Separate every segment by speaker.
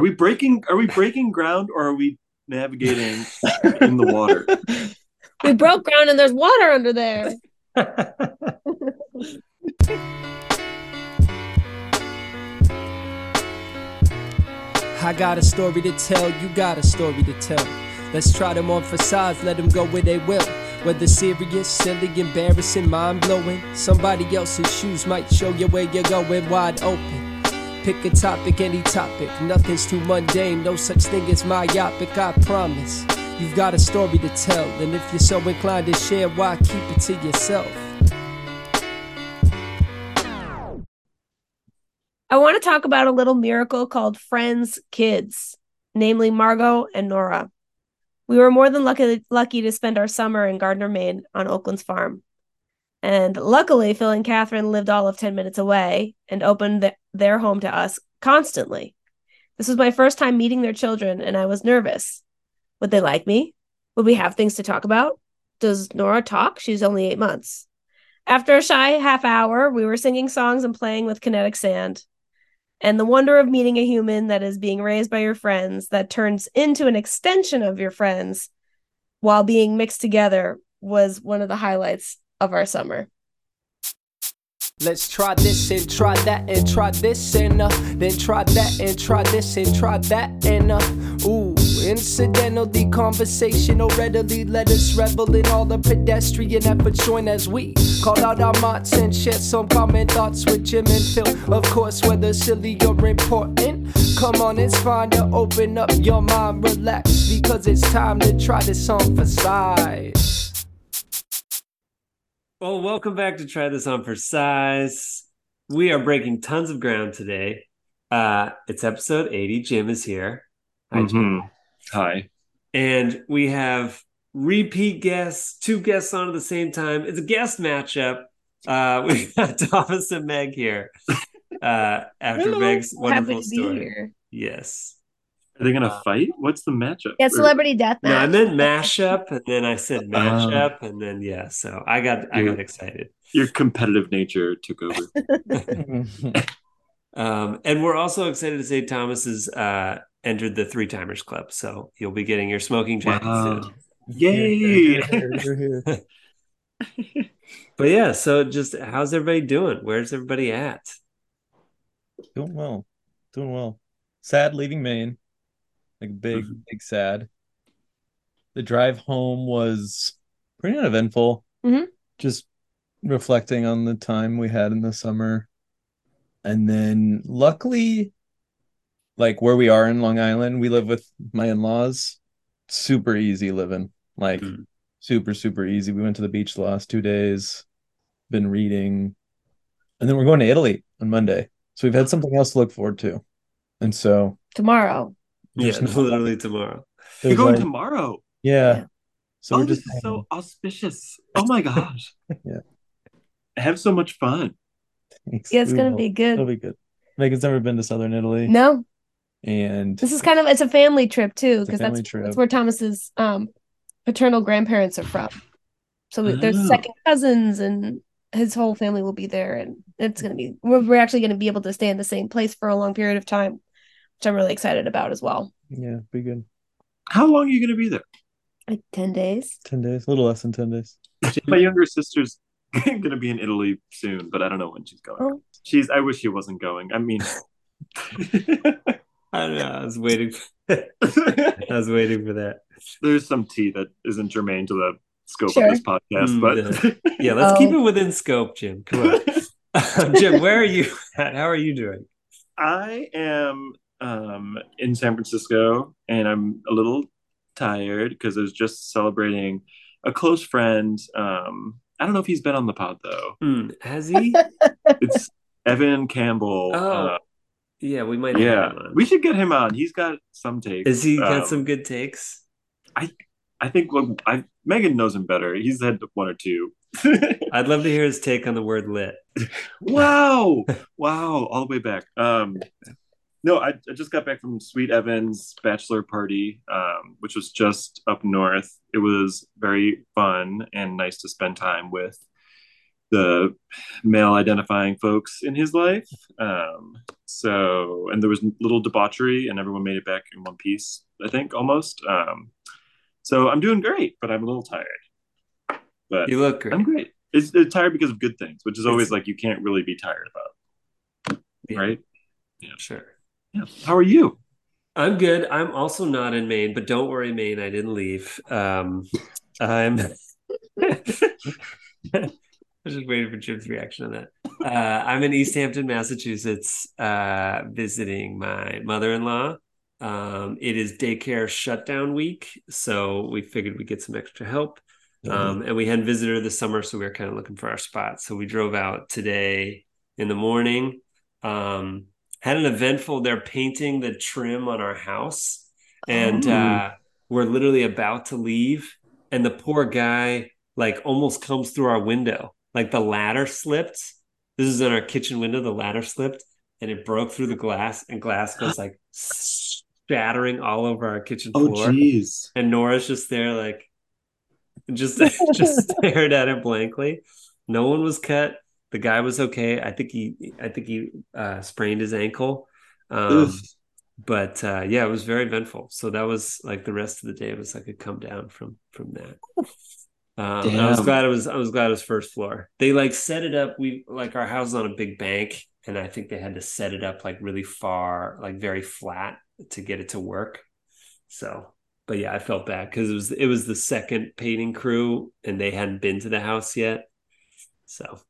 Speaker 1: Are we breaking? Are we breaking ground, or are we navigating in the water?
Speaker 2: We broke ground and there's water under there.
Speaker 3: I got a story to tell, you got a story to tell. Let's try them on for size, let them go where they will. Whether serious, silly, embarrassing, mind blowing, somebody else's shoes might show you where you're going wide open. Pick a topic, any topic, nothing's too mundane, no such thing as myopic, I promise. You've got a story to tell, and if you're so inclined to share, why keep it to yourself?
Speaker 2: I want to talk about a little miracle called Friends Kids, namely Margot and Nora. We were more than lucky, lucky to spend our summer in Gardiner, Maine on Oakland's farm. And luckily, Phil and Catherine lived all of 10 minutes away and opened the, their home to us constantly. This was my first time meeting their children, and I was nervous. Would they like me? Would we have things to talk about? Does Nora talk? She's only eight months. After a shy half hour, we were singing songs and playing with kinetic sand and the wonder of meeting a human that is being raised by your friends that turns into an extension of your friends while being mixed together was one of the highlights of our summer.
Speaker 3: Let's try this and try that and try this and uh, then try that and try this and try that and uh, ooh, incidental the conversation readily let us revel in all the pedestrian efforts join as we call out our mots and share some common thoughts with Jim and Phil. Of course, whether silly or important, come on, it's fine to open up your mind, relax because it's time to try this on for size.
Speaker 4: Well, welcome back to Try This On for Size. We are breaking tons of ground today. Uh, it's episode 80. Jim is here.
Speaker 1: Hi, Jim. Hi.
Speaker 4: And we have repeat guests, two guests on at the same time. It's a guest matchup. Uh, we've got Thomas and Meg here uh, after
Speaker 2: Hello.
Speaker 4: Meg's
Speaker 2: Happy
Speaker 4: wonderful
Speaker 2: to be
Speaker 4: story.
Speaker 2: here.
Speaker 4: Yes.
Speaker 1: Are they gonna fight? What's the matchup?
Speaker 2: Yeah, celebrity death match.
Speaker 4: No, I meant mashup, and then I said
Speaker 1: Oh.
Speaker 4: mashup, and then yeah. So I got I got excited.
Speaker 1: Your competitive nature took over.
Speaker 4: Um, and we're also excited to say Thomas has uh, entered the Three Timers Club, so you'll be getting your smoking jacket
Speaker 1: Wow.
Speaker 4: soon.
Speaker 1: Yay!
Speaker 4: But yeah, so just how's everybody doing? Where's everybody at?
Speaker 5: Doing well. Doing well. Sad leaving Maine. Like big,
Speaker 4: Mhm.
Speaker 5: big sad. The drive home was pretty uneventful.
Speaker 2: Mhm.
Speaker 5: Just reflecting on the time we had in the summer. And then luckily, like where we are in Long Island, we live with my in-laws. Super easy living. Like
Speaker 4: Mhm.
Speaker 5: super, super easy. We went to the beach the last two days, been reading. And then we're going to Italy on Monday. So we've had something else to look forward to. And so
Speaker 2: Tomorrow.
Speaker 4: Yeah, literally tomorrow.
Speaker 1: You're going
Speaker 5: like-
Speaker 1: tomorrow.
Speaker 5: yeah.
Speaker 2: Yeah.
Speaker 5: So
Speaker 1: oh,
Speaker 5: we're
Speaker 1: this
Speaker 5: just
Speaker 1: is so auspicious. Oh my gosh.
Speaker 5: Yeah.
Speaker 1: Have so much fun.
Speaker 5: Thanks.
Speaker 2: Yeah, it's gonna
Speaker 5: will.
Speaker 2: be good.
Speaker 5: It'll
Speaker 2: good.
Speaker 5: be good. Meaghan's never been to Southern Italy.
Speaker 2: No,
Speaker 5: And
Speaker 2: this is kind of it's a family trip too, because that's
Speaker 5: trip.
Speaker 2: that's where Thomas's um paternal grandparents are from. So we- there's
Speaker 1: Oh.
Speaker 2: second cousins and his whole family will be there, and it's gonna be we're, we're actually gonna be able to stay in the same place for a long period of time, which I'm really excited about as well.
Speaker 5: yeah, be good.
Speaker 1: How long are you gonna be there?
Speaker 2: Like ten days.
Speaker 5: 10 days, a little less than 10 days.
Speaker 1: My younger sister's gonna be in Italy soon, but I don't know when she's going.
Speaker 2: Oh.
Speaker 1: She's. I wish she wasn't going. I mean,
Speaker 4: I don't know. I was waiting. I was waiting for that.
Speaker 1: there's some tea that isn't germane to the scope
Speaker 2: Sure.
Speaker 1: of this podcast,
Speaker 4: Mm,
Speaker 1: but
Speaker 4: Yeah, let's
Speaker 2: Oh.
Speaker 4: keep it within scope, Jim. Come on, Jim. Where are you at? How are you doing?
Speaker 1: I am um, in San Francisco, and I'm a little tired because I was just celebrating a close friend. Um, I don't know if he's been on the pod though.
Speaker 4: Hmm, has he?
Speaker 1: It's Evan Campbell.
Speaker 4: Oh,
Speaker 1: Uh,
Speaker 4: yeah, we might. have
Speaker 1: yeah, we should get him on. He's got some takes.
Speaker 4: Is he got
Speaker 1: Um,
Speaker 4: some good takes?
Speaker 1: I, I think well, I Meaghan knows him better. He's had one or two.
Speaker 4: I'd love to hear his take on the word lit.
Speaker 1: wow, wow, all the way back. Um, no, I, I just got back from Sweet Evan's bachelor party, um, which was just up north. It was very fun and nice to spend time with the male identifying folks in his life. Um, so, and there was little debauchery, and everyone made it back in one piece, I think, almost. Um, so I'm doing great, but I'm a little tired. But
Speaker 4: You look great.
Speaker 1: I'm great. It's, it's tired because of good things, which is always
Speaker 4: It's-
Speaker 1: like you can't really be tired about,
Speaker 4: Yeah,
Speaker 1: right?
Speaker 4: Yeah, sure.
Speaker 1: Yeah. How are you?
Speaker 4: I'm good. I'm also not in Maine, but don't worry, Maine. I didn't leave. Um, I'm. I was just waiting for Jim's reaction on that. Uh, I'm in Easthampton, Massachusetts, uh, visiting my mother-in-law. Um, it is daycare shutdown week, so we figured we'd get some extra help. Um, and we hadn't visited her this summer, so we were kind of looking for our spot. So we drove out today in the morning. Um, had an eventful. They're painting the trim on our house, and
Speaker 1: Oh.
Speaker 4: uh, we're literally about to leave, and the poor guy like almost comes through our window. Like the ladder slipped. This is in our kitchen window. The ladder slipped, and it broke through the glass, and glass goes like shattering all over our kitchen
Speaker 1: Oh,
Speaker 4: floor.
Speaker 1: geez.
Speaker 4: And Nora's just there, like, just just stared at it blankly. No one was cut. The guy was okay. I think he, I think he uh, sprained his ankle. Um, but uh, yeah, it was very eventful. So that was like the rest of the day was like a come down from from that. Um, I was glad it was. I was glad it was first floor. They like set it up. We like our house is on a big bank, and I think they had to set it up like really far, like very flat to get it to work. So, but yeah, I felt bad because it was it was the second painting crew, and they hadn't been to the house yet. So,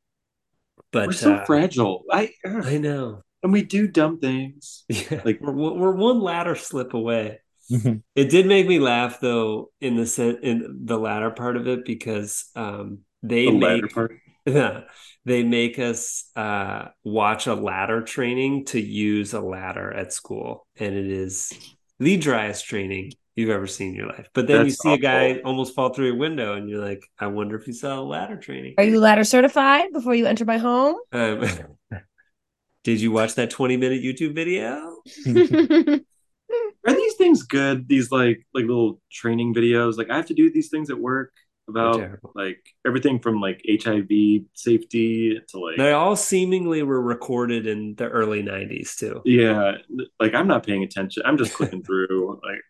Speaker 4: but
Speaker 1: We're so
Speaker 4: uh,
Speaker 1: fragile. I ugh.
Speaker 4: I know.
Speaker 1: and we do dumb things.
Speaker 4: Yeah,
Speaker 1: Like-
Speaker 4: we're we're one ladder slip away.
Speaker 5: Mhm.
Speaker 4: It did make me laugh though in the in the latter part of it because um they
Speaker 1: The
Speaker 4: make yeah, they make us uh watch a ladder training to use a ladder at school and it is the driest training you've ever seen in your life. But then you
Speaker 1: That's
Speaker 4: see a guy almost fall through a window and you're like, I wonder if he saw a ladder training.
Speaker 2: Are you ladder certified before you enter my home?
Speaker 4: Um, did you watch that 20 minute YouTube video?
Speaker 1: Are these things good? These like like little training videos. Like I have to do these things at work about like everything from like HIV safety to like
Speaker 4: They all seemingly were recorded in the early 90s too.
Speaker 1: yeah, like I'm not paying attention. I'm just clicking through. Like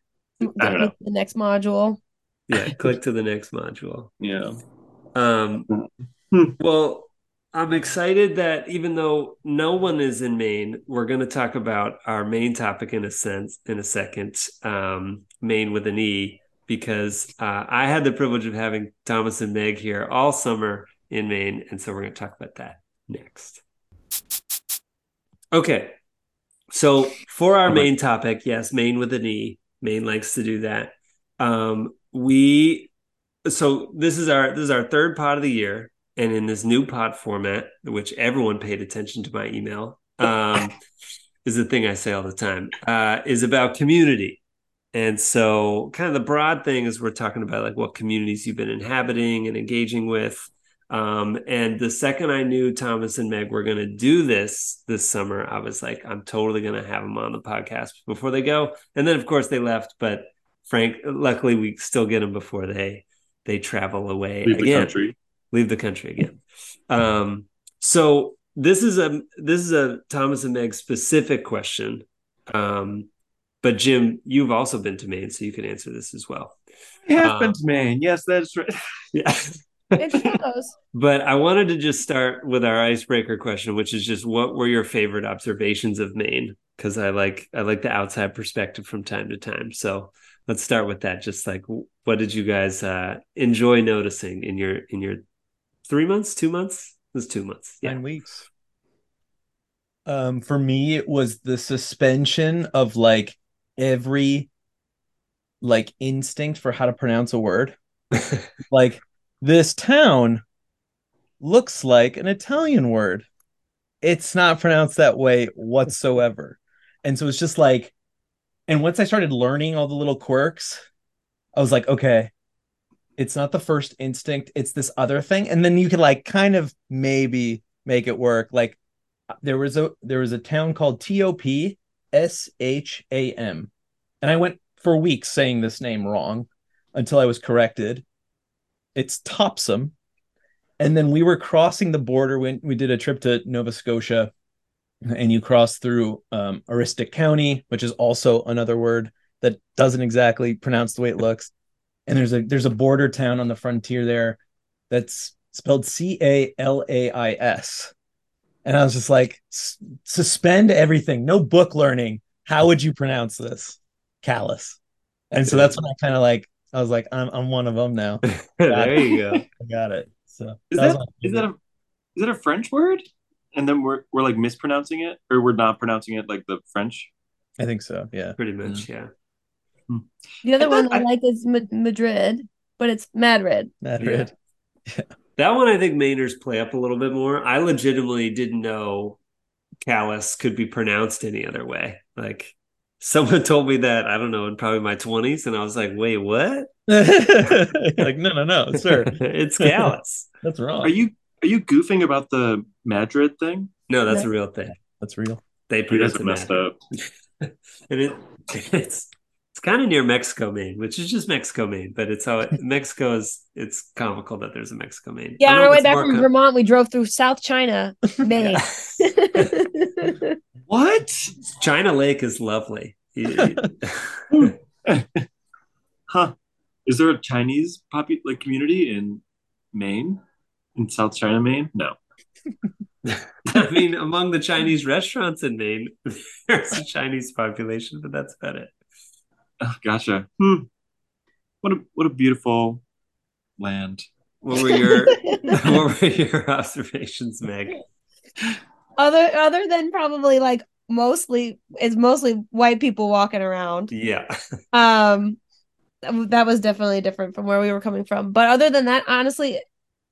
Speaker 1: I don't know.
Speaker 2: The next module.
Speaker 4: Yeah, click to the next module.
Speaker 1: Yeah.
Speaker 4: Um, well, I'm excited that even though no one is in Maine, we're going to talk about our main topic in a sense in a second, um, Maine with an E, because uh, I had the privilege of having Thomas and Meg here all summer in Maine, and so we're going to talk about that next. Okay, so for our main topic, yes, Maine with an E. Maine likes to do that. Um, we so this is our this is our third pod of the year and in this new pod format which everyone paid attention to my email um is the thing i say all the time uh is about community and so kind of the broad thing is we're talking about like what communities you've been inhabiting and engaging with um and the second i knew thomas and meg were going to do this this summer i was like i'm totally going to have them on the podcast before they go and then of course they left but frank luckily we still get them before they they travel away
Speaker 1: Leave the
Speaker 4: again
Speaker 1: country.
Speaker 4: leave the country again. Um, so this is a this is a Thomas and Meg specific question. Um, but Jim, you've also been to Maine, so you can answer this as well.
Speaker 1: I have
Speaker 4: Um,
Speaker 1: been to Maine. Yes, that's right.
Speaker 4: Yeah.
Speaker 2: It shows.
Speaker 4: but I wanted to just start with our icebreaker question, which is just what were your favorite observations of Maine? Because I like I like the outside perspective from time to time. So let's start with that. Just like what did you guys uh, enjoy noticing in your in your three months, two months? It was two months. Yeah.
Speaker 5: nine weeks. Um, for me, it was the suspension of like every like instinct for how to pronounce a word. like this town looks like an Italian word. It's not pronounced that way whatsoever. And so it's just like, and once I started learning all the little quirks, I was like, okay, it's not the first instinct, it's this other thing. And then you could like kind of maybe make it work. Like there was a there was a town called T O P S H A M. And I went for weeks saying this name wrong until I was corrected. It's Topsum. And then we were crossing the border when we did a trip to Nova Scotia, and you cross through um, Aroostook County, which is also another word that doesn't exactly pronounce the way it looks. And there's a there's a border town on the frontier there that's spelled C A L A I S. And I was just like, suspend everything, no book learning. How would you pronounce this? Callus. And so that's when I kind of like, I was like, I'm I'm one of them now.
Speaker 4: there you go.
Speaker 5: I got it. So
Speaker 1: Is
Speaker 5: that was
Speaker 1: that
Speaker 5: my
Speaker 1: is that a is that a French word? And then we're we're like mispronouncing it, or we're not pronouncing it like the French.
Speaker 5: I think so. Yeah.
Speaker 4: Pretty much, yeah. Hmm.
Speaker 2: The other
Speaker 1: I
Speaker 2: one I
Speaker 1: I-
Speaker 2: like is Madrid, but it's Madrid.
Speaker 5: Madrid.
Speaker 4: That one I think Mainers play up a little bit more. I legitimately didn't know callus could be pronounced any other way. Like someone told me that, I don't know, in probably my 20s, and I was like, wait, what?
Speaker 5: like, no, no, no, sir.
Speaker 4: it's callus.
Speaker 5: That's wrong.
Speaker 1: Are you are you goofing about the Madrid thing?
Speaker 4: No, that's
Speaker 2: No.
Speaker 4: a real thing.
Speaker 5: That's real.
Speaker 4: They
Speaker 1: You guys
Speaker 4: pronounce
Speaker 1: have
Speaker 4: it
Speaker 1: messed up.
Speaker 4: and it it's it's kind of near Mexico, Maine, which is just Mexico, Maine, but it's how it, Mexico is. It's comical that there's a Mexico, Maine.
Speaker 2: Yeah, on our way back from
Speaker 4: co-
Speaker 2: Vermont, we drove through South China, Maine.
Speaker 1: What?
Speaker 4: China Lake is lovely. You- you-
Speaker 1: Huh? Is there a Chinese popu- like community in Maine, in South China, Maine? No.
Speaker 4: I mean, among the Chinese restaurants in Maine, there's a Chinese population, but that's about it.
Speaker 1: Oh, gotcha. Hmm. What a what a beautiful land.
Speaker 4: What were your what were your observations, Meg?
Speaker 2: other other than probably like mostly it's mostly white people walking around.
Speaker 4: Yeah.
Speaker 2: Um that was definitely different from where we were coming from. But other than that, honestly,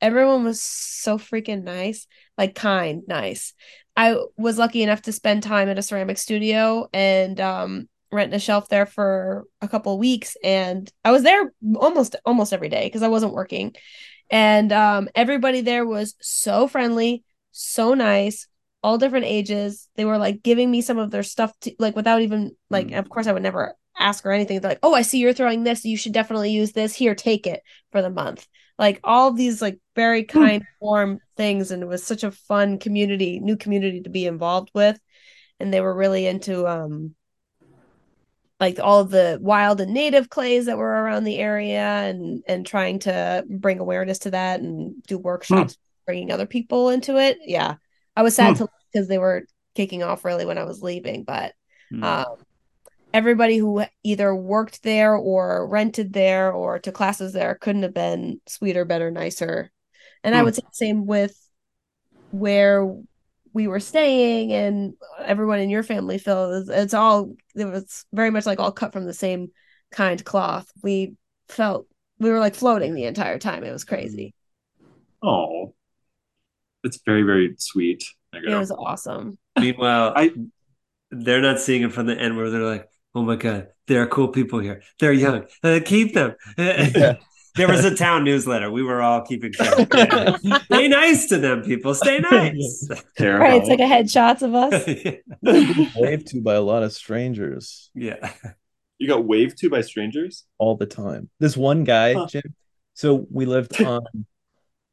Speaker 2: everyone was so freaking nice, like kind, nice. I was lucky enough to spend time at a ceramic studio and um rent a shelf there for a couple of weeks and I was there almost almost every day because I wasn't working. And um everybody there was so friendly, so nice, all different ages. They were like giving me some of their stuff to like without even like
Speaker 4: Mm.
Speaker 2: of course I would never ask or anything. They're like, "Oh, I see you're throwing this. You should definitely use this. Here, take it for the month." Like all these like very kind, warm things, and it was such a fun community, new community to be involved with, and they were really into um like all the wild and native clays that were around the area, and and trying to bring awareness to that and do workshops, bringing other people into it. Yeah, I was sad
Speaker 1: Hmm.
Speaker 2: to because they were kicking off really when I was leaving, but
Speaker 4: Hmm.
Speaker 2: um, everybody who either worked there or rented there or took classes there couldn't have been sweeter, better, nicer. And I
Speaker 1: Hmm.
Speaker 2: would say the same with where we were staying and everyone in your family, Phil. It's, it's all it was very much like all cut from the same kind cloth. We felt we were like floating the entire time. It was crazy.
Speaker 1: Oh, it's very very sweet. I
Speaker 2: It was awesome.
Speaker 4: Meanwhile,
Speaker 1: I-
Speaker 4: they're not seeing it from the end where they're like, "Oh my god, there are cool people here. They're young. Uh, keep them." There was a town newsletter. We were all keeping track. Yeah. Stay nice to them, people. Stay nice.
Speaker 1: Terrible.
Speaker 2: Right, it's like a headshots of us.
Speaker 5: Waved to by a lot of strangers
Speaker 4: yeah.
Speaker 1: you got waved to by strangers.
Speaker 5: all the time. This one guy,
Speaker 1: Huh.
Speaker 5: Jim. So we lived on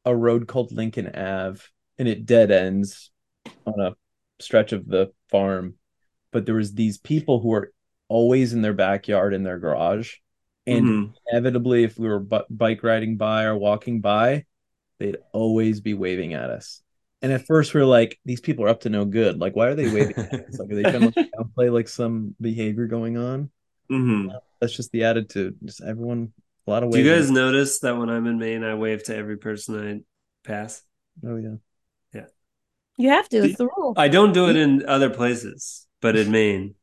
Speaker 5: a road called Lincoln Ave, and it dead ends on a stretch of the farm. But there was these people who were always in their backyard in their garage, and
Speaker 1: Mhm.
Speaker 5: inevitably, if we were bu- bike riding by or walking by, they'd always be waving at us. And at first, we are like, "These people are up to no good. Like, why are they waving at us? Like, are they trying to downplay like some behavior going on?"
Speaker 1: Mhm.
Speaker 5: That's just the attitude. Just everyone, a lot of
Speaker 4: Do you guys notice that when I'm in Maine, I wave to every person I pass?
Speaker 5: Oh yeah.
Speaker 2: Yeah you have to. It's the rule.
Speaker 4: I don't do it in other places, but in Maine,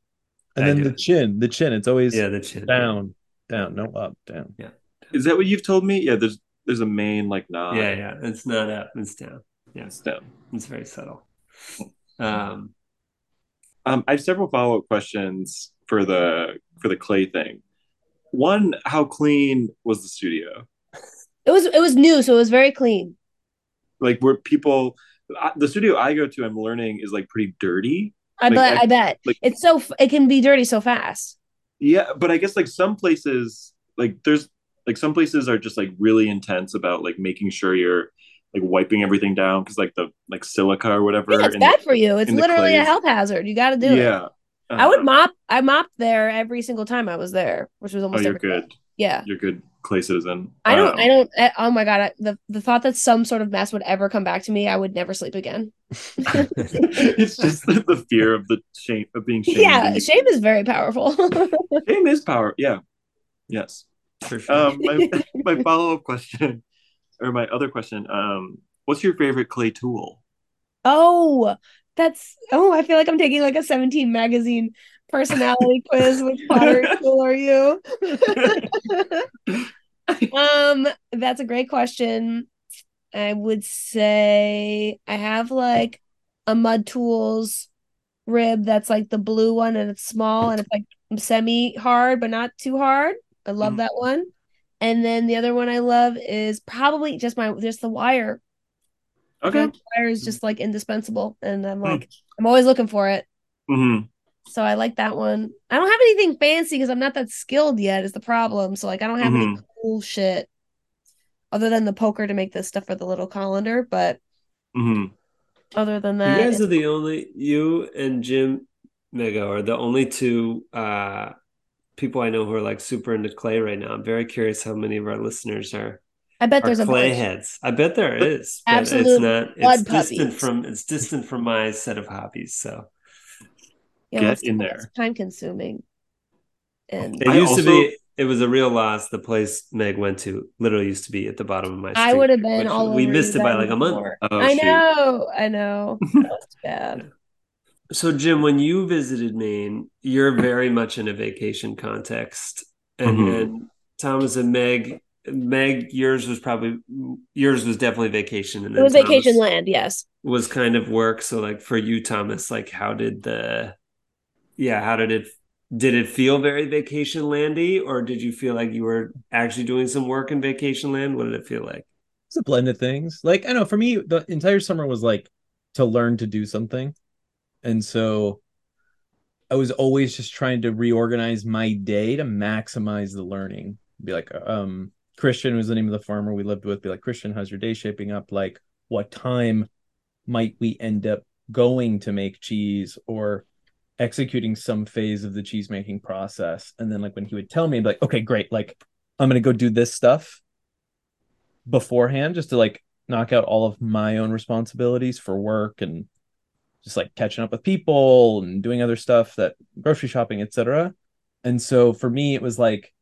Speaker 5: And
Speaker 4: I
Speaker 5: then
Speaker 4: do
Speaker 5: the
Speaker 4: it.
Speaker 5: chin, the chin, it's always
Speaker 4: yeah, the chin.
Speaker 5: down, down, no up, down. Yeah.
Speaker 1: Is that what you've told me? Yeah. There's there's a main like nod.
Speaker 4: Yeah, yeah. It's not up, it's down. Yeah.
Speaker 1: It's down.
Speaker 4: It's very subtle. Um,
Speaker 1: Um, I have several follow up questions for the for the clay thing. One, how clean was the studio?
Speaker 2: It was it was new, so it was very clean.
Speaker 1: Like, were people? The studio I go to, I'm learning is like pretty dirty.
Speaker 2: I
Speaker 1: Like,
Speaker 2: bet.
Speaker 1: I-
Speaker 2: I, bet
Speaker 1: like-
Speaker 2: it's so it can be dirty so fast.
Speaker 1: Yeah, but I guess like some places, like there's like some places are just like really intense about like making sure you're like wiping everything down because like the like silica or whatever.
Speaker 2: Yeah, it's bad
Speaker 1: the-
Speaker 2: for you. It's literally a health hazard. You got to do it.
Speaker 1: yeah.
Speaker 2: I would
Speaker 1: Um,
Speaker 2: mop. I mopped there every single time I was there, which was almost
Speaker 1: Oh,
Speaker 2: almost
Speaker 1: you're
Speaker 2: every
Speaker 1: good.
Speaker 2: Yeah.
Speaker 1: You're good clay citizen.
Speaker 2: I don't.
Speaker 1: Um,
Speaker 2: I don't. eh, Oh my god! I, the the thought that some sort of mess would ever come back to me, I would never sleep again.
Speaker 1: it's just the, the fear of the shame of being shamed.
Speaker 2: yeah, shame is very powerful.
Speaker 1: shame is power. Yeah. Yes.
Speaker 4: For sure.
Speaker 1: Um, my my follow up question, or my other question. Um, what's your favorite clay tool?
Speaker 2: oh, that's. Oh, I feel like I'm taking like a 17 magazine personality quiz. Which pottery tool are you? um, that's a great question. I would say I have like a mud tools rib that's like the blue one and it's small and it's like semi hard but not too hard. I love
Speaker 1: Mhm.
Speaker 2: that one. And then the other one I love is probably just my just the wire.
Speaker 1: Okay.
Speaker 2: The wire is just like indispensable and I'm like I'm always looking for it.
Speaker 1: hmm
Speaker 2: So I like that one. I don't have anything fancy because I'm not that skilled yet is the problem. So like I don't have any
Speaker 1: Mhm.
Speaker 2: cool shit other than the poker to make this stuff for the little colander, but
Speaker 1: hmm
Speaker 2: other than that
Speaker 4: you
Speaker 2: guys
Speaker 4: are the only you and Jim Mega are the only two uh people I know who are like super into clay right now. I'm very curious how many of our listeners are
Speaker 2: I bet there's a
Speaker 4: clay
Speaker 2: bunch.
Speaker 4: heads. I bet there is, but
Speaker 2: Absolute
Speaker 4: it's not. It's distant
Speaker 2: puppies.
Speaker 4: from. It's distant from my set of hobbies. So
Speaker 2: You
Speaker 1: Get
Speaker 2: it's,
Speaker 1: in
Speaker 2: it's
Speaker 1: there.
Speaker 2: time consuming. And
Speaker 4: it
Speaker 1: I
Speaker 4: used to be. It was a real loss. The place Meg went to literally used to be at the bottom of my street.
Speaker 2: I would have been all
Speaker 4: We missed it by like a month.
Speaker 1: Oh,
Speaker 2: I
Speaker 1: shoot.
Speaker 2: know, I know. That's bad.
Speaker 4: So, Jim, when you visited Maine, you're very much in a vacation context, and
Speaker 1: Mhm.
Speaker 4: then Thomas and Meg, Meg, yours was probably yours was definitely vacation, and
Speaker 2: It was
Speaker 4: Thomas
Speaker 2: vacation land, yes.
Speaker 4: was kind of work. So, like for you, Thomas, like how did the, yeah, how did it did it feel very vacation landy, or did you feel like you were actually doing some work in vacation land? What did it feel like?
Speaker 5: It's a blend of things. Like I know for me, the entire summer was like to learn to do something, and so I was always just trying to reorganize my day to maximize the learning. Be like, um, Christian was the name of the farmer we lived with. Be like, Christian, how's your day shaping up? Like, what time might we end up going to make cheese or executing some phase of the cheese making process? And then like when he would tell me, I'd be like, okay, great, like I'm gonna go do this stuff beforehand just to like knock out all of my own responsibilities for work and just like catching up with people and doing other stuff that grocery shopping etc and so for me it was like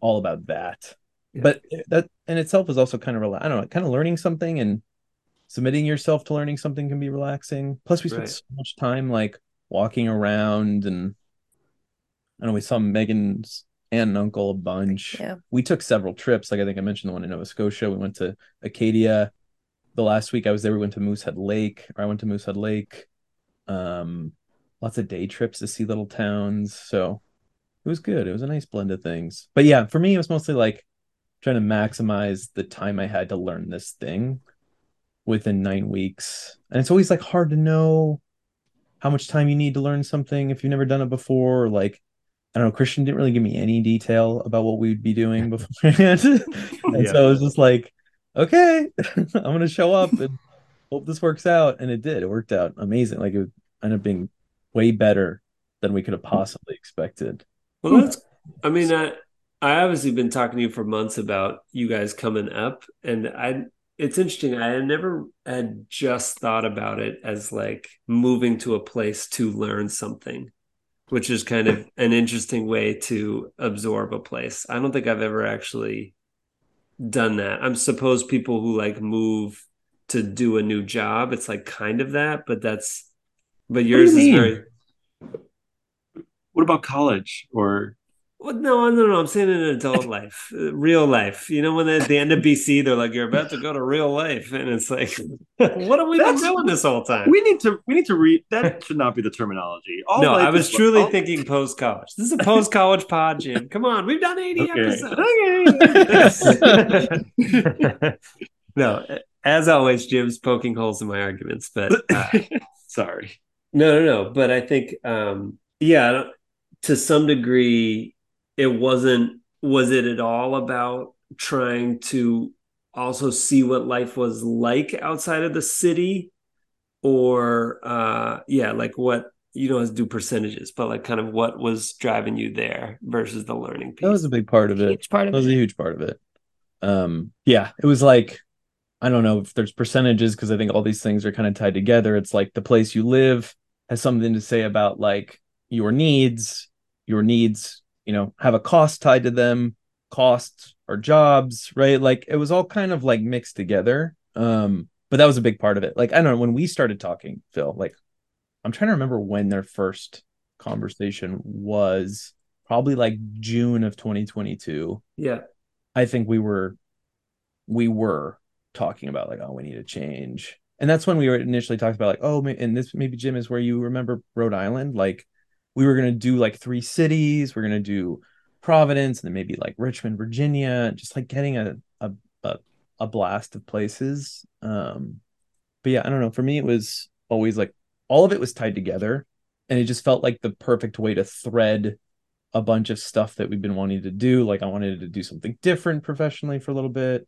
Speaker 5: all about that
Speaker 4: Yeah.
Speaker 5: but that in itself is also kind of rela- i don't know kind of learning something and submitting yourself to learning something can be relaxing plus we spent
Speaker 4: Right.
Speaker 5: so much time like walking around and i know we saw Meaghan's aunt and uncle a bunch
Speaker 2: Yeah.
Speaker 5: we took several trips. Like I think I mentioned the one in Nova Scotia. We went to Acadia. The last week I was there, we went to Moosehead Lake, or I went to Moosehead Lake. Um, lots of day trips to see little towns. So it was good. It was a nice blend of things. But yeah, for me, it was mostly like trying to maximize the time I had to learn this thing within nine weeks. And it's always like hard to know how much time you need to learn something if you've never done it before. Or like, I don't know, Christian didn't really give me any detail about what we'd be doing beforehand. and
Speaker 4: Yeah.
Speaker 5: so it was just like, okay, I'm gonna show up and hope this works out. And it did. It worked out amazing. Like it ended up being way better than we could have possibly expected.
Speaker 4: Well, that's. I mean, I I obviously been talking to you for months about you guys coming up, and I. It's interesting. I had never had just thought about it as like moving to a place to learn something, which is kind of an interesting way to absorb a place. I don't think I've ever actually done that. I'm suppose people who like move to do a new job, it's like kind of that, but that's. But
Speaker 5: do
Speaker 4: yours
Speaker 5: you
Speaker 4: is
Speaker 5: mean?
Speaker 4: very.
Speaker 1: What about college or
Speaker 4: Well, no, no, no. I'm saying in adult life, uh, real life. You know, when they're at the end of BC, they're like, "You're about to go to real life," and it's like, "What have we been
Speaker 1: That's-
Speaker 4: doing this whole time?"
Speaker 1: we need to we need to read that should not be the terminology. All
Speaker 4: no, I was truly thinking post college. This is a post college pod, Jim. Come on, we've done 80
Speaker 1: Okay.
Speaker 4: episodes. no, as always, Jim's poking holes in my arguments, but uh,
Speaker 1: Sorry.
Speaker 4: No, no, no. But I think, um, yeah, I don't- to some degree, it wasn't. Was it at all about trying to also see what life was like outside of the city or uh yeah like what you don't have to do percentages but like kind of what was driving you there versus the learning piece
Speaker 5: that was a big part of it
Speaker 2: Huge part of
Speaker 5: that was
Speaker 2: it.
Speaker 5: a huge part of it um yeah it was like i don't know if there's percentages because i think all these things are kind of tied together it's like the place you live has something to say about like your needs your needs you know have a cost tied to them costs or jobs right? Like it was all kind of like mixed together. Um but that was a big part of it. Like i don't know when we started talking phil like i'm trying to remember when their first conversation was probably like june of 2022
Speaker 4: yeah.
Speaker 5: I think we were we were talking about like oh we need to change. And that's when we were initially talked about like oh and this maybe Jim is where you remember Rhode Island like we were gonna do like three cities we're gonna do Providence and then maybe like Richmond Virginia just like getting a a a, a blast of places um but yeah I don't know for me it was always like all of it was tied together and it just felt like the perfect way to thread a bunch of stuff that we've been wanting to do. Like I wanted to do something different professionally for a little bit.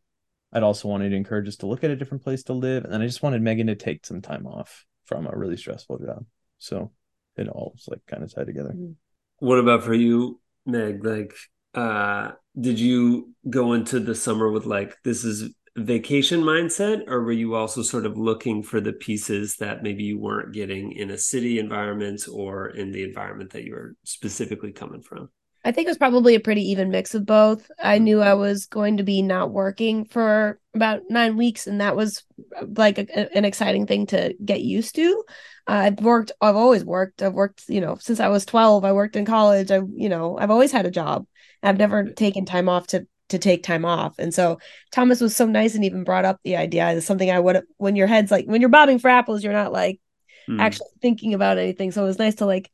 Speaker 5: I'd also wanted to encourage us to look at a different place to live. And then I just wanted Meaghan to take some time off from a really stressful job. So it all was like kind of tied together.
Speaker 4: what about for you meg? Like uh did you go into the summer with like this is vacation mindset or were you also sort of looking for the pieces that maybe you weren't getting in a city environment or in the environment that you were specifically coming from
Speaker 2: I think it was probably a pretty even mix of both. I knew I was going to be not working for about nine weeks, and that was like a, an exciting thing to get used to. Uh, I've worked, I've always worked. I've worked, you know, since I was 12. I worked in college. I, you know, I've always had a job. I've never taken time off to to take time off. And so Thomas was so nice and even brought up the idea. It's something I would when your head's like when you're bobbing for apples, you're not like
Speaker 4: Hmm.
Speaker 2: actually thinking about anything. So it was nice to like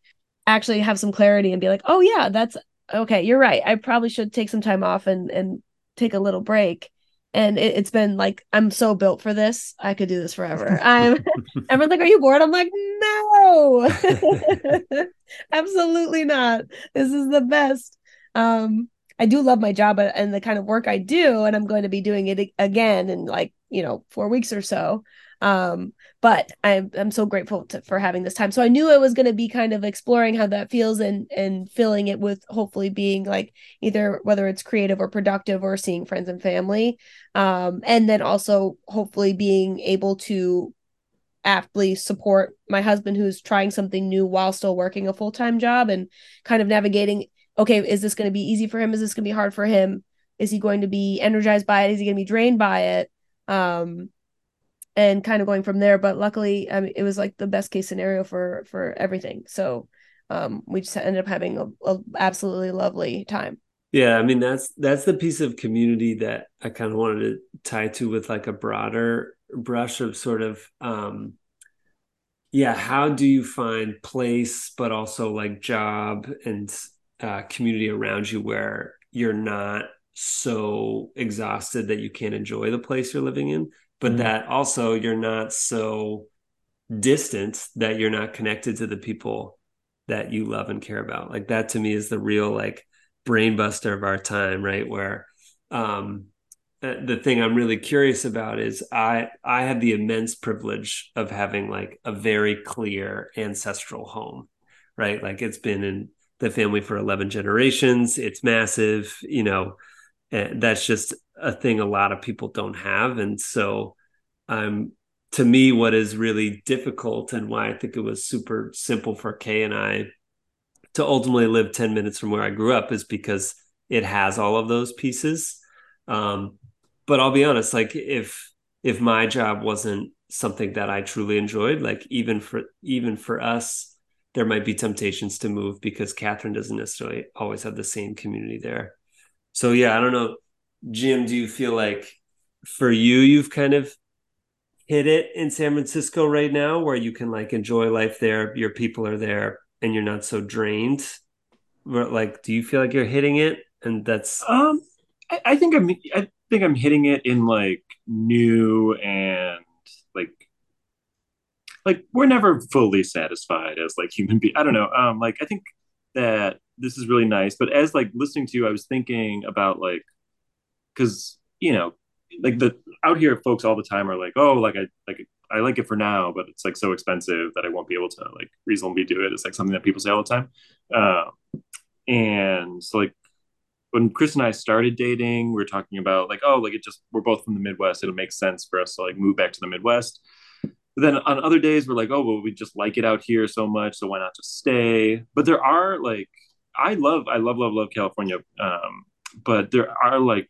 Speaker 2: actually have some clarity and be like, oh yeah, that's okay. You're right. I probably should take some time off and and take a little break. And it, it's been like I'm so built for this. I could do this forever. I'm. Everyone's like, "Are you bored?" I'm like, "No, absolutely not. This is the best." Um, I do love my job and the kind of work I do, and I'm going to be doing it again in like you know four weeks or so. Um, but I'm I'm so grateful to, for having this time. So I knew I was going to be kind of exploring how that feels and and filling it with hopefully being like either whether it's creative or productive or seeing friends and family, um, and then also hopefully being able to aptly support my husband who's trying something new while still working a full time job and kind of navigating. Okay, is this going to be easy for him? Is this going to be hard for him? Is he going to be energized by it? Is he going to be drained by it? Um, and kind of going from there. But luckily, I mean, it was like the best case scenario for for everything. So um, we just ended up having a, a absolutely lovely time.
Speaker 4: Yeah, I mean that's that's the piece of community that I kind of wanted to tie to with like a broader brush of sort of um yeah, how do you find place but also like job and uh community around you where you're not so exhausted that you can't enjoy the place you're living in, but
Speaker 5: Mhm.
Speaker 4: that also you're not so distant that you're not connected to the people that you love and care about. Like that to me is the real like brainbuster of our time, right? Where um the thing I'm really curious about is I I have the immense privilege of having like a very clear ancestral home, right? Like it's been in the family for 11 generations. It's massive, you know, and that's just a thing a lot of people don't have and so um to me what is really difficult and why I think it was super simple for Kay and I to ultimately live 10 minutes from where I grew up is because it has all of those pieces. Um, but I'll be honest, like if if my job wasn't something that I truly enjoyed, like even for even for us, there might be temptations to move because Catherine doesn't necessarily always have the same community there. So yeah, I don't know. Jim, do you feel like for you, you've kind of hit it in San Francisco right now where you can like enjoy life there, your people are there, and you're not so drained? Like, do you feel like you're hitting it? And that's
Speaker 1: Um, I, I think I'm I think I'm hitting it in like new and like like we're never fully satisfied as like human beings. I don't know. Um, like I think that this is really nice, but as like listening to you, I was thinking about like because you know like the out here folks all the time are like, oh, like I like I like it for now, but it's like so expensive that I won't be able to like reasonably do it. It's like something that people say all the time. Uh, and so like when Chris and I started dating, we are talking about like, oh, like it just we're both from the Midwest. It'll make sense for us to like move back to the Midwest. But then on other days, we're like, oh, well, we just like it out here so much, so why not just stay? But there are like, I love, I love, love, love California. Um, but there are like,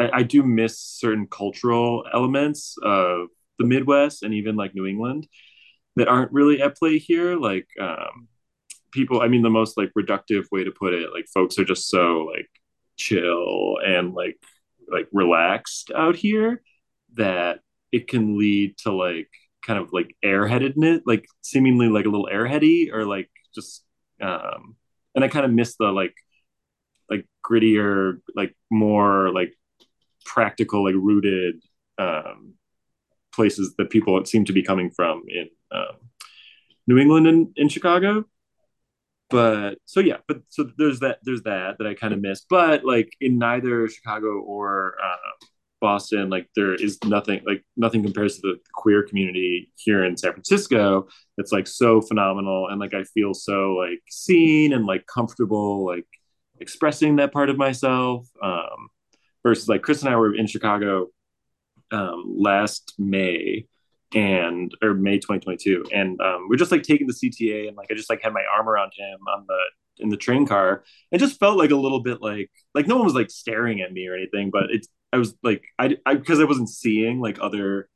Speaker 1: I, I do miss certain cultural elements of the Midwest and even like New England that aren't really at play here. Like, um, people, I mean, the most like reductive way to put it, like folks are just so like chill and like like relaxed out here that it can lead to like kind of like airheadedness, like seemingly like a little airheady or like just um and I kind of miss the like like grittier, like more like practical, like rooted um places that people seem to be coming from in um, New England and in Chicago. But so yeah but so there's that there's that that i kind of missed but like in neither chicago or uh, boston like there is nothing like nothing compares to the queer community here in san francisco that's like so phenomenal. And like i feel so like seen and like comfortable like expressing that part of myself. Um versus like chris and i were in chicago um last may and or May 2022, and um, we're just like taking the CTA, and like I just like had my arm around him on the in the train car. It just felt like a little bit like like no one was like staring at me or anything, but it's I was like I I because I wasn't seeing like other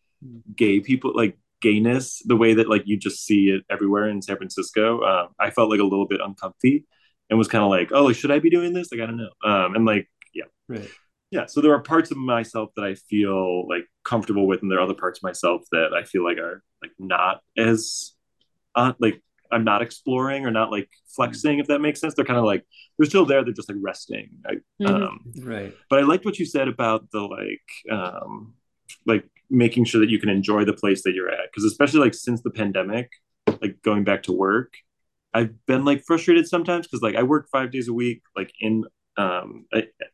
Speaker 1: gay people like gayness the way that like you just see it everywhere in San Francisco. Um, I felt like a little bit uncomfy and was kind of like, oh, like, should I be doing this? Like I don't know. Um, and like yeah,
Speaker 4: right
Speaker 1: yeah so there are parts of myself that i feel like comfortable with and there are other parts of myself that i feel like are like not as uh, like i'm not exploring or not like flexing if that makes sense. They're kind of like they're still there they're just like resting. I,
Speaker 4: mm-hmm. um, right.
Speaker 1: but i liked what you said about the like um like making sure that you can enjoy the place that you're at because especially like since the pandemic like going back to work i've been like frustrated sometimes because like i work five days a week like in um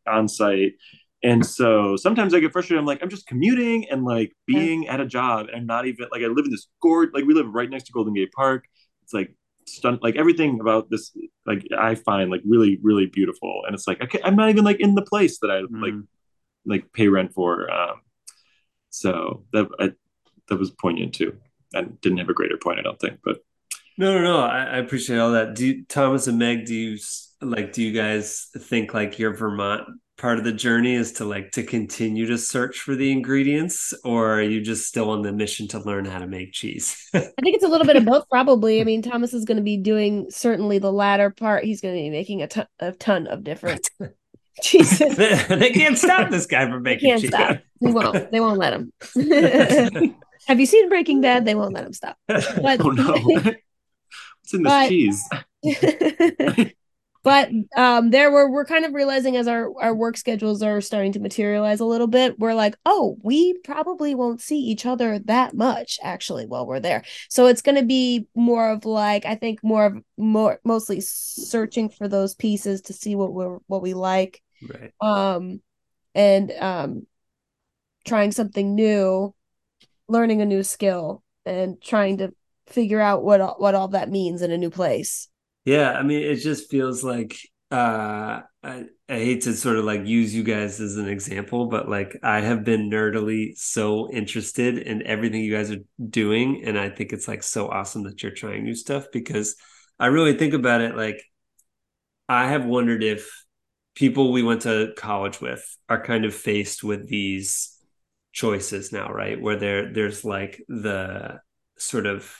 Speaker 1: on site and so sometimes I get frustrated. I'm like, I'm just commuting and like being at a job and not even like I live in this gorge, like we live right next to Golden Gate Park. It's like stun like everything about this, like I find like really, really beautiful. And it's like, okay, I'm not even like in the place that I mm. like, like pay rent for. Um, so that, I, that was poignant too. And didn't have a greater point, I don't think, but.
Speaker 4: No, no, no. I, I appreciate all that. Do you, Thomas and Meg, do you like, do you guys think like your Vermont part of the journey is to like to continue to search for the ingredients or are you just still on the mission to learn how to make cheese?
Speaker 2: I think it's a little bit of both probably. I mean thomas is going to be doing certainly the latter part. He's going to be making a ton, a ton of different cheeses.
Speaker 4: They can't stop this guy from making cheese.
Speaker 2: stop. they won't. They won't let him. Have you seen breaking bad? They won't let him stop.
Speaker 1: But, oh no. What's in this but, cheese
Speaker 2: but um there we're we're kind of realizing as our our work schedules are starting to materialize a little bit we're like oh we probably won't see each other that much actually while we're there. So it's going to be more of like i think more of more mostly searching for those pieces to see what we're what we like.
Speaker 4: Right.
Speaker 2: Um and um trying something new learning a new skill and trying to figure out what what all that means in a new place
Speaker 4: yeah, I mean, it just feels like uh, I, I hate to sort of like use you guys as an example, but like I have been nerdily so interested in everything you guys are doing, and I think it's like so awesome that you're trying new stuff because I really think about it like I have wondered if people we went to college with are kind of faced with these choices now, right? Where there there's like the sort of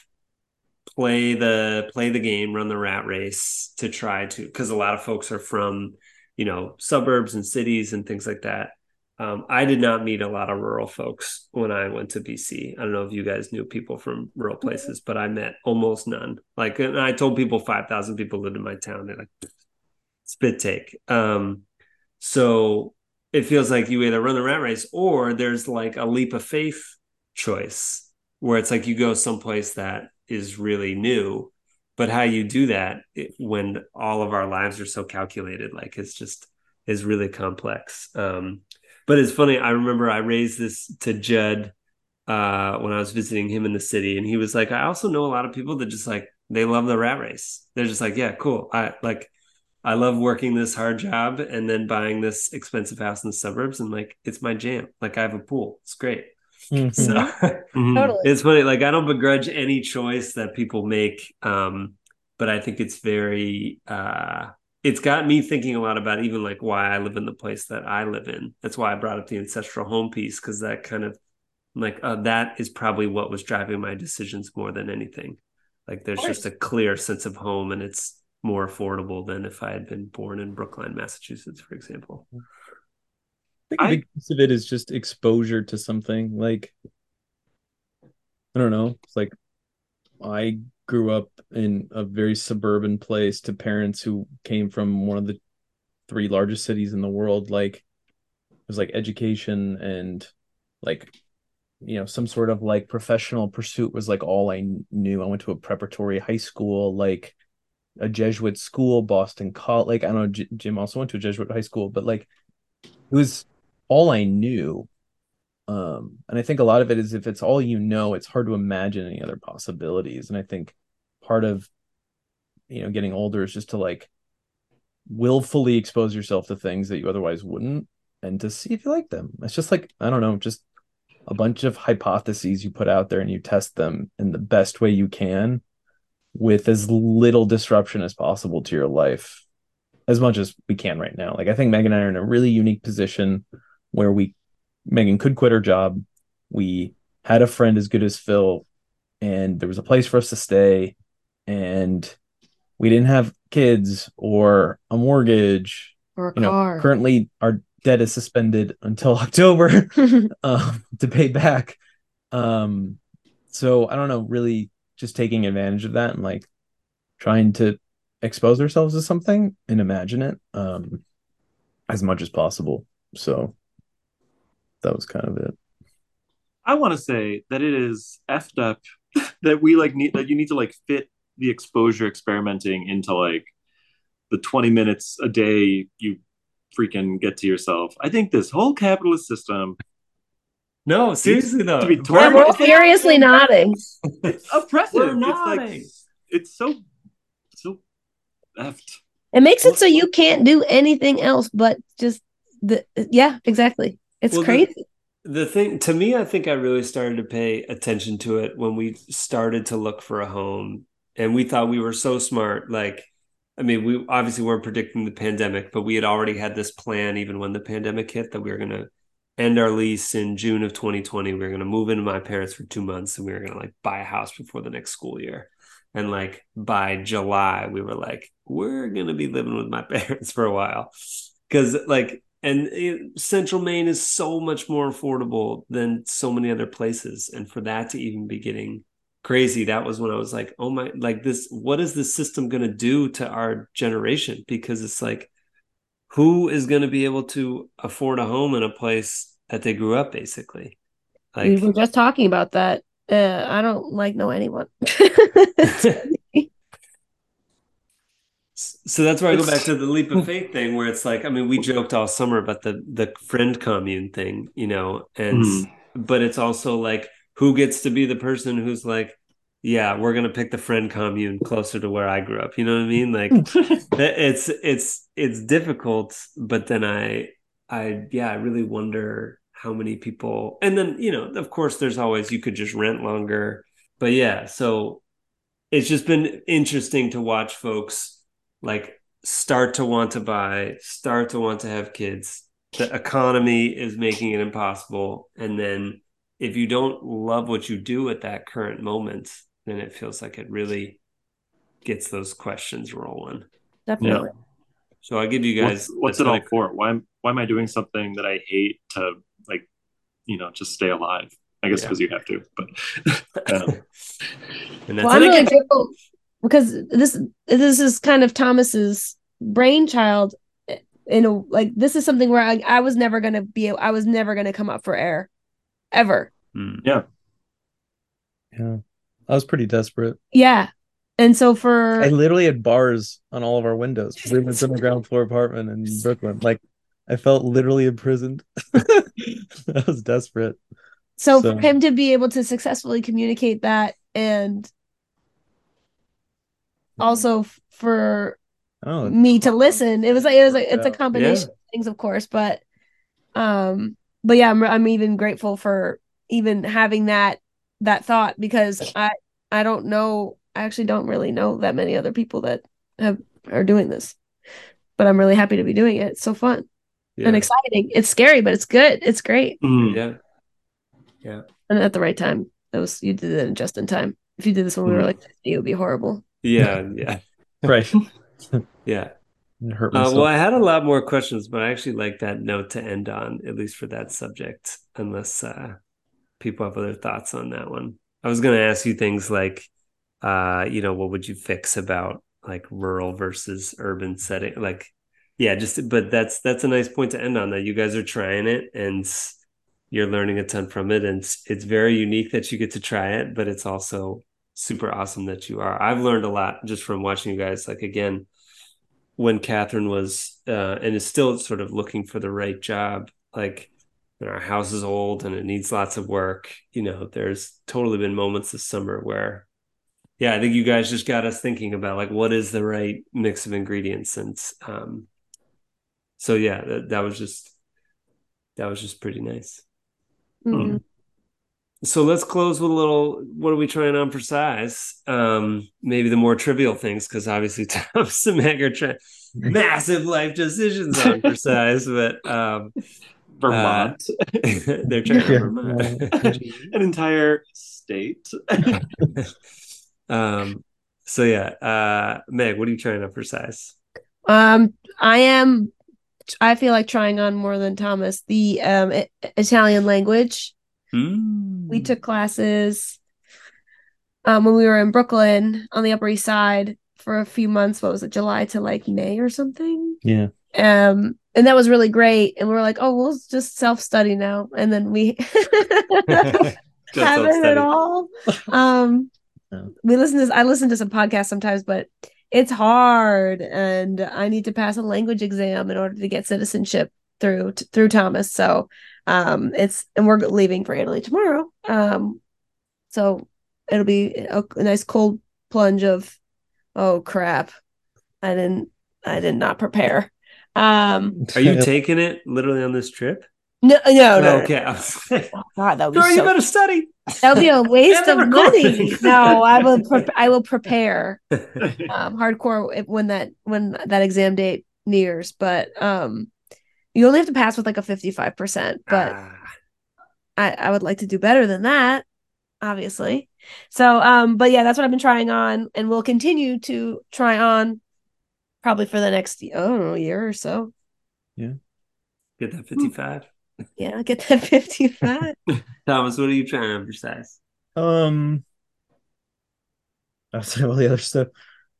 Speaker 4: play the play the game, run the rat race to try to because a lot of folks are from you know suburbs and cities and things like that. Um, I did not meet a lot of rural folks when I went to BC. I don't know if you guys knew people from rural mm-hmm. places, but I met almost none. Like, and I told people five thousand people lived in my town. They're like, spit take. Um, so it feels like you either run the rat race or there's like a leap of faith choice where it's like you go someplace that is really new but how you do that when all of our lives are so calculated like it's just is really complex um but it's funny. I remember I raised this to Judd uh, when I was visiting him in the city, and he was like, "I also know a lot of people that just like they love the rat race. They're just like, yeah, cool. I like." I love working this hard job and then buying this expensive house in the suburbs and like it's my jam. Like I have a pool. It's great.
Speaker 5: Mhm.
Speaker 4: So
Speaker 1: Mhm.
Speaker 2: Totally.
Speaker 4: it's funny like i don't begrudge any choice that people make um but i think it's very uh it's got me thinking a lot about even like why i live in the place that i live in that's why i brought up the ancestral home piece because that kind of like uh, that is probably what was driving my decisions more than anything like there's just a clear sense of home and it's more affordable than if i had been born in brookline massachusetts for example
Speaker 5: I think a
Speaker 1: I-
Speaker 5: big piece of it is just exposure to something. Like, I don't know. It's like I grew up in a very suburban place to parents who came from one of the three largest cities in the world. Like, it was like education and like, you know, some sort of like professional pursuit was like all I knew. I went to a preparatory high school, like a Jesuit school, Boston College. Like, I don't know, J- Jim also went to a Jesuit high school, but like, it was all I knew. Um, and I think a lot of it is if it's all you know, it's hard to imagine any other possibilities. And I think part of you know getting older is just to like willfully expose yourself to things that you otherwise wouldn't and to see if you like them. It's just like, I don't know, just a bunch of hypotheses you put out there and you test them in the best way you can with as little disruption as possible to your life as much as we can right now. Like I think Meaghan and I are in a really unique position where we Meaghan could quit her job. We had a friend as good as Phil, and there was a place for us to stay, and we didn't have kids or a mortgage.
Speaker 2: or a
Speaker 5: You know,
Speaker 2: car.
Speaker 5: currently our debt is suspended until October um, to pay back. Um, so I don't know, really just taking advantage of that and like trying to expose ourselves to something and imagine it um, as much as possible. So that was kind of it.
Speaker 1: I want to say that it is effed up that we like need that you need to like fit the exposure experimenting into like the 20 minutes a day you freaking get to yourself. I think this whole capitalist system
Speaker 4: no seriously though
Speaker 1: to be
Speaker 2: Yeah,
Speaker 1: torn-
Speaker 2: we're seriously nodding.
Speaker 1: it's oppressive.
Speaker 4: We're
Speaker 1: it's like it's so so effed.
Speaker 2: It makes it so you can't do anything else but just the yeah, exactly. It's
Speaker 4: Well, the-
Speaker 2: crazy.
Speaker 4: the thing to me i think i really started to pay attention to it when we started to look for a home and we thought we were so smart like i mean we obviously weren't predicting the pandemic but we had already had this plan even when the pandemic hit that we were going to end our lease in june of 2020 we were going to move into my parents for two months and we were going to like buy a house before the next school year. And like by july we were like we're going to be living with my parents for a while. Because like and it, central maine is so much more affordable than so many other places and for that to even be getting crazy that was when i was like oh my like this what is this system going to do to our generation because it's like who is going to be able to afford a home in a place that they grew up basically
Speaker 2: we were just talking about that. Uh, I don't like know anyone.
Speaker 4: so that's where I go back to the leap of faith thing, where it's like, I mean, we joked all summer about the the friend commune thing, you know, and
Speaker 1: Mhm.
Speaker 4: but it's also like who gets to be the person who's like, yeah, we're gonna pick the friend commune closer to where I grew up. You know what I mean? Like it's it's it's difficult, but then I I yeah, I really wonder how many people and then you know, of course there's always you could just rent longer. But yeah, so it's just been interesting to watch folks like start to want to buy, start to want to have kids. The economy is making it impossible. And then if you don't love what you do at that current moment, then it feels like it really gets those questions rolling.
Speaker 2: Definitely.
Speaker 4: So I give you guys
Speaker 1: what's, what's it all
Speaker 4: another-
Speaker 1: for? Why am why am I doing something that I hate to like, you know, just stay alive? I guess
Speaker 4: Yeah.
Speaker 1: because you have to, but um,
Speaker 4: and that's
Speaker 2: Well, I'm really grateful because this this is kind of Thomas's brainchild. In a like, this is something where I, I was never gonna be. I was never gonna come up for air, ever.
Speaker 4: Hmm.
Speaker 5: Yeah. Yeah. I was pretty desperate.
Speaker 2: Yeah, and so for
Speaker 5: I literally had bars on all of our windows. We lived in a ground floor apartment in Brooklyn. Like I felt literally imprisoned. I was desperate.
Speaker 2: So,
Speaker 5: So-
Speaker 2: for him to be able to successfully communicate that and also for
Speaker 5: Oh,
Speaker 2: me to listen, it was like it was like it's a
Speaker 5: Yeah.
Speaker 2: combination of things, of course, but um, but yeah, I'm I'm even grateful for even having that that thought because I I don't know I actually don't really know that many other people that have are doing this, but I'm really happy to be doing it. It's so fun
Speaker 4: Yeah.
Speaker 2: and exciting. It's scary, but it's good. It's great.
Speaker 1: Mm.
Speaker 4: yeah.
Speaker 2: and at the right time. That was you did it just in time. If you did this when we were
Speaker 1: Mhm.
Speaker 2: like, it would be horrible.
Speaker 4: Yeah. Yeah.
Speaker 5: right.
Speaker 4: Yeah.
Speaker 5: It hurt
Speaker 4: Uh, well, I had a lot more questions, but I actually like that note to end on, at least for that subject, unless uh, people have other thoughts on that one. I was going to ask you things like, uh, you know, what would you fix about like rural versus urban setting? Like, yeah, just, but that's that's a nice point to end on. That you guys are trying it and you're learning a ton from it, and it's, it's very unique that you get to try it, but it's also super awesome that you are. I've learned a lot just from watching you guys. Like again when Catherine was uh, and is still sort of looking for the right job, like you know, our house is old and it needs lots of work. You know, there's totally been moments this summer where, yeah, I think you guys just got us thinking about like what is the right mix of ingredients, and um, so yeah, that, that was just that was just pretty nice.
Speaker 2: Mhm.
Speaker 4: So let's close with a little. What are we trying on for size? Um, maybe the more trivial things, because obviously Thomas and Meg are trying massive life decisions on for size, but um,
Speaker 1: Vermont,
Speaker 4: they're trying to
Speaker 5: Yeah.
Speaker 4: Vermont.
Speaker 1: an entire state.
Speaker 4: um, so yeah, uh, Meg, what are you trying on for size?
Speaker 2: Um, I am. I feel like trying on more than Thomas. The um I- Italian language.
Speaker 4: Mm.
Speaker 2: We took classes um when we were in Brooklyn on the Upper East Side for a few months. What was it, July to like May or something?
Speaker 5: yeah.
Speaker 2: Um, and that was really great. And we were like, oh, we'll just self study now. And then we haven't at all. Um,
Speaker 5: No.
Speaker 2: we listen to I listen to some podcasts sometimes, but it's hard, and I need to pass a language exam in order to get citizenship through t- through Thomas. So, um, it's and we're leaving for Italy tomorrow. Um, so it'll be a, a nice cold plunge of, oh crap, I didn't I did not prepare. Um,
Speaker 4: Are you taking it literally on this trip?
Speaker 2: no, no, no, no.
Speaker 4: okay. I was
Speaker 2: Oh, God, that would be
Speaker 4: Girl, you better study.
Speaker 2: That would be a waste of money. No, I will. Pre- I will prepare um, hardcore when that when that exam date nears. But um, you only have to pass with like a fifty five percent. But
Speaker 4: Ah.
Speaker 2: I, I would like to do better than that, obviously. So um, but yeah, that's what I've been trying on, and we will continue to try on, probably for the next I don't know year or so. Yeah.
Speaker 4: Get that fifty-five.
Speaker 2: Yeah, get that fifty five.
Speaker 4: Thomas, what are you trying to emphasize?
Speaker 5: Um, outside of all the other stuff,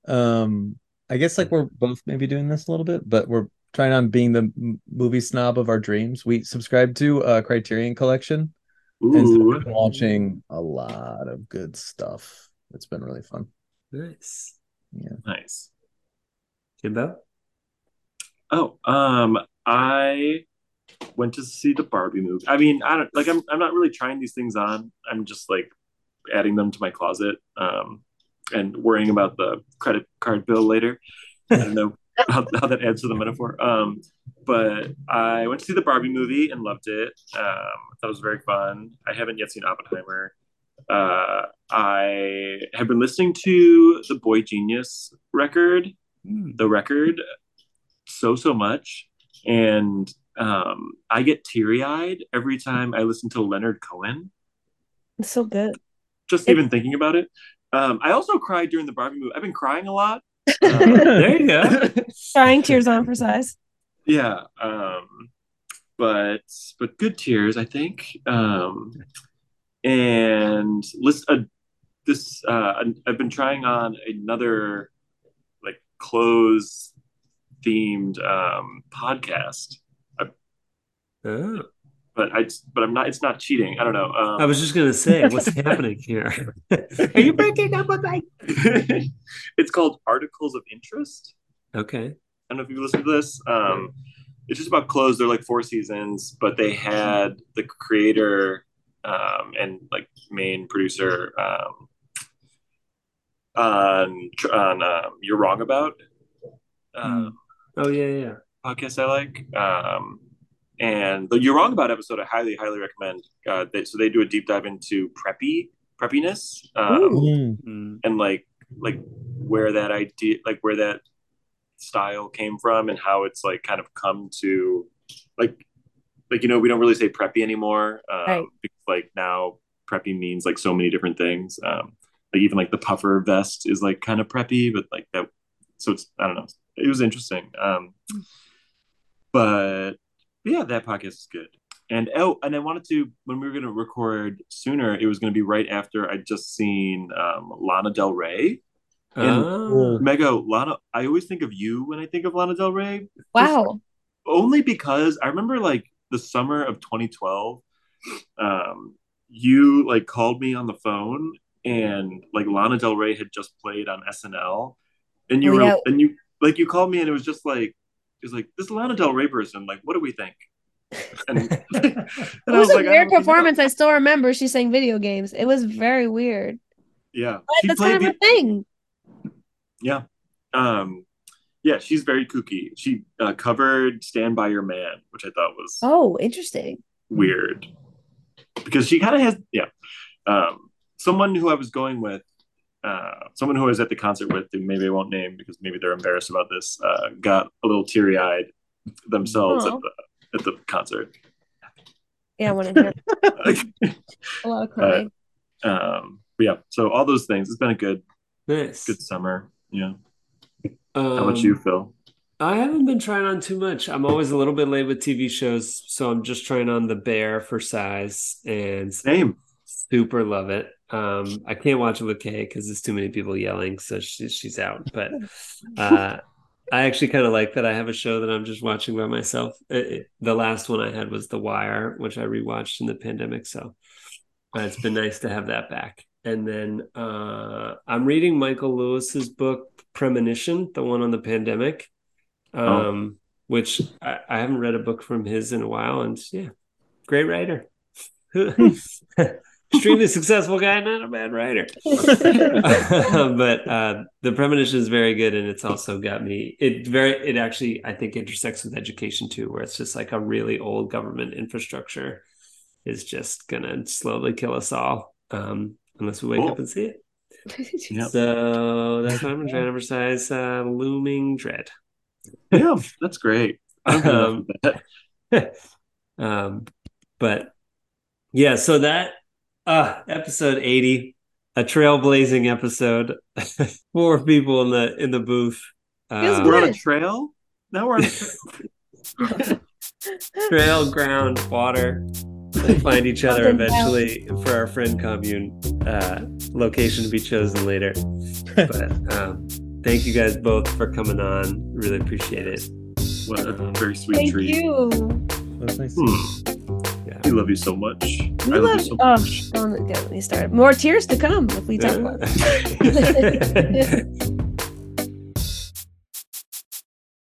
Speaker 5: um, I guess like we're both maybe doing this a little bit, but we're trying on being the movie snob of our dreams. We subscribe to a Criterion Collection, and
Speaker 1: Ooh,
Speaker 5: we've been watching a lot of good stuff. It's been really fun.
Speaker 4: Nice. Yeah.
Speaker 1: Nice.
Speaker 4: Jimbo?
Speaker 1: Oh, um, I went to see the Barbie movie. I mean, I don't like. I'm I'm not really trying these things on. I'm just like adding them to my closet, um, and worrying about the credit card bill later. I don't know how, how that adds to the metaphor. Um, but I went to see the Barbie movie and loved it. Um, I thought it was very fun. I haven't yet seen Oppenheimer. Uh, I have been listening to the Boy Genius record the record so so much and um i get teary-eyed every time i listen to leonard cohen
Speaker 2: It's so good.
Speaker 1: just
Speaker 2: It-
Speaker 1: even thinking about it um i also cried during the barbie movie i've been crying a lot
Speaker 4: There you go.
Speaker 2: Trying tears on for size.
Speaker 1: yeah um but but good tears i think um and list uh, this uh i've been trying on another like clothes themed um podcast
Speaker 4: Oh.
Speaker 1: But I but I'm not. It's not cheating. I don't know. Um,
Speaker 4: I was just gonna say, what's happening here? Are you breaking up with me?
Speaker 1: it's called Articles of Interest.
Speaker 4: Okay.
Speaker 1: I don't know if you've listened to this. Um, it's just about clothes. They're like four seasons, but they had the creator um, and like main producer um, on on um, You're Wrong About um,
Speaker 4: Oh yeah, yeah.
Speaker 1: podcast I like. Um, and the You're Wrong About episode I highly highly recommend. Uh, they, so they do a deep dive into preppy preppiness um,
Speaker 5: Mm.
Speaker 1: And like like where that idea like where that style came from and how it's like kind of come to like like you know we don't really say preppy anymore um,
Speaker 2: Right.
Speaker 1: because like now preppy means like so many different things um like even like the puffer vest is like kind of preppy but like that so it's i don't know it was interesting um but yeah that podcast is good and oh and i wanted to when we were going to record sooner it was going to be right after i'd just seen um lana del rey
Speaker 4: Oh.
Speaker 1: Mega Lana, I always think of you when I think of Lana Del Rey.
Speaker 2: Wow.
Speaker 1: Only because I remember like the summer of 2012, um, you like called me on the phone and like Lana Del Rey had just played on SNL, and you
Speaker 2: Oh,
Speaker 1: were
Speaker 2: yeah.
Speaker 1: and you like you called me and it was just like it like this Lana Del Rey person. Like, what do we think? And, and
Speaker 2: It
Speaker 1: I
Speaker 2: was,
Speaker 1: was
Speaker 2: a
Speaker 1: like,
Speaker 2: weird
Speaker 1: don't know.
Speaker 2: performance. I still remember she sang video games. It was very weird.
Speaker 1: Yeah,
Speaker 2: But that's
Speaker 1: played
Speaker 2: kind of
Speaker 1: the-
Speaker 2: her thing.
Speaker 1: Yeah. Um yeah, she's very kooky. She uh, covered Stand By Your Man, which I thought was
Speaker 2: Oh, interesting.
Speaker 1: weird. Because she kind of has yeah. Um someone who I was going with uh someone who I was at the concert with who maybe I won't name because maybe they're embarrassed about this uh got a little teary-eyed themselves at the at the concert.
Speaker 2: Yeah, I want to hear a lot of crying.
Speaker 1: um but yeah, so all those things. It's been a good
Speaker 4: Nice.
Speaker 1: good summer. Yeah.
Speaker 4: Um,
Speaker 1: How about you, Phil?
Speaker 4: I haven't been trying on too much. I'm always a little bit late with TV shows, so I'm just trying on The Bear for size and
Speaker 1: Same.
Speaker 4: super love it. Um, I can't watch it with Kay because there's too many people yelling, so she, she's out. But uh, I actually kind of like that I have a show that I'm just watching by myself. It- it- the last one I had was The Wire, which I rewatched in the pandemic, so uh, it's been nice to have that back. And then uh, I'm reading Michael Lewis's book Premonition, the one on the pandemic,
Speaker 1: Oh.
Speaker 4: um, which I, I haven't read a book from his in a while, and yeah, great writer. Extremely successful guy, not a bad writer. but uh, the premonition is very good, and it's also got me. It very, it actually, I think, intersects with education too, where it's just like a really old government infrastructure is just gonna slowly kill us all um, unless we wake
Speaker 1: Cool.
Speaker 4: up and see it.
Speaker 1: Yeah.
Speaker 4: So that's why I'm trying to emphasize uh, looming dread.
Speaker 1: Yeah, that's great. I don't get enough
Speaker 4: Um,
Speaker 1: that.
Speaker 4: um, but yeah, so that uh, episode 80, a trailblazing episode, four people in the in the booth.
Speaker 2: Feels
Speaker 4: Uh,
Speaker 1: We're on a trail. Now we're on a trail.
Speaker 4: trail, ground, water. We'll find each other
Speaker 2: Up down.
Speaker 4: eventually for our friend commune. Uh, location to be chosen later. But um, thank you guys both for coming on. Really appreciate it.
Speaker 1: What a very sweet
Speaker 2: Thank
Speaker 1: treat.
Speaker 2: you.
Speaker 5: That's nice.
Speaker 1: Hmm. We love you so much.
Speaker 2: We
Speaker 1: I love,
Speaker 2: love.
Speaker 1: you so
Speaker 2: Oh,
Speaker 1: much.
Speaker 2: don't get me started. More tears to come if we talk about.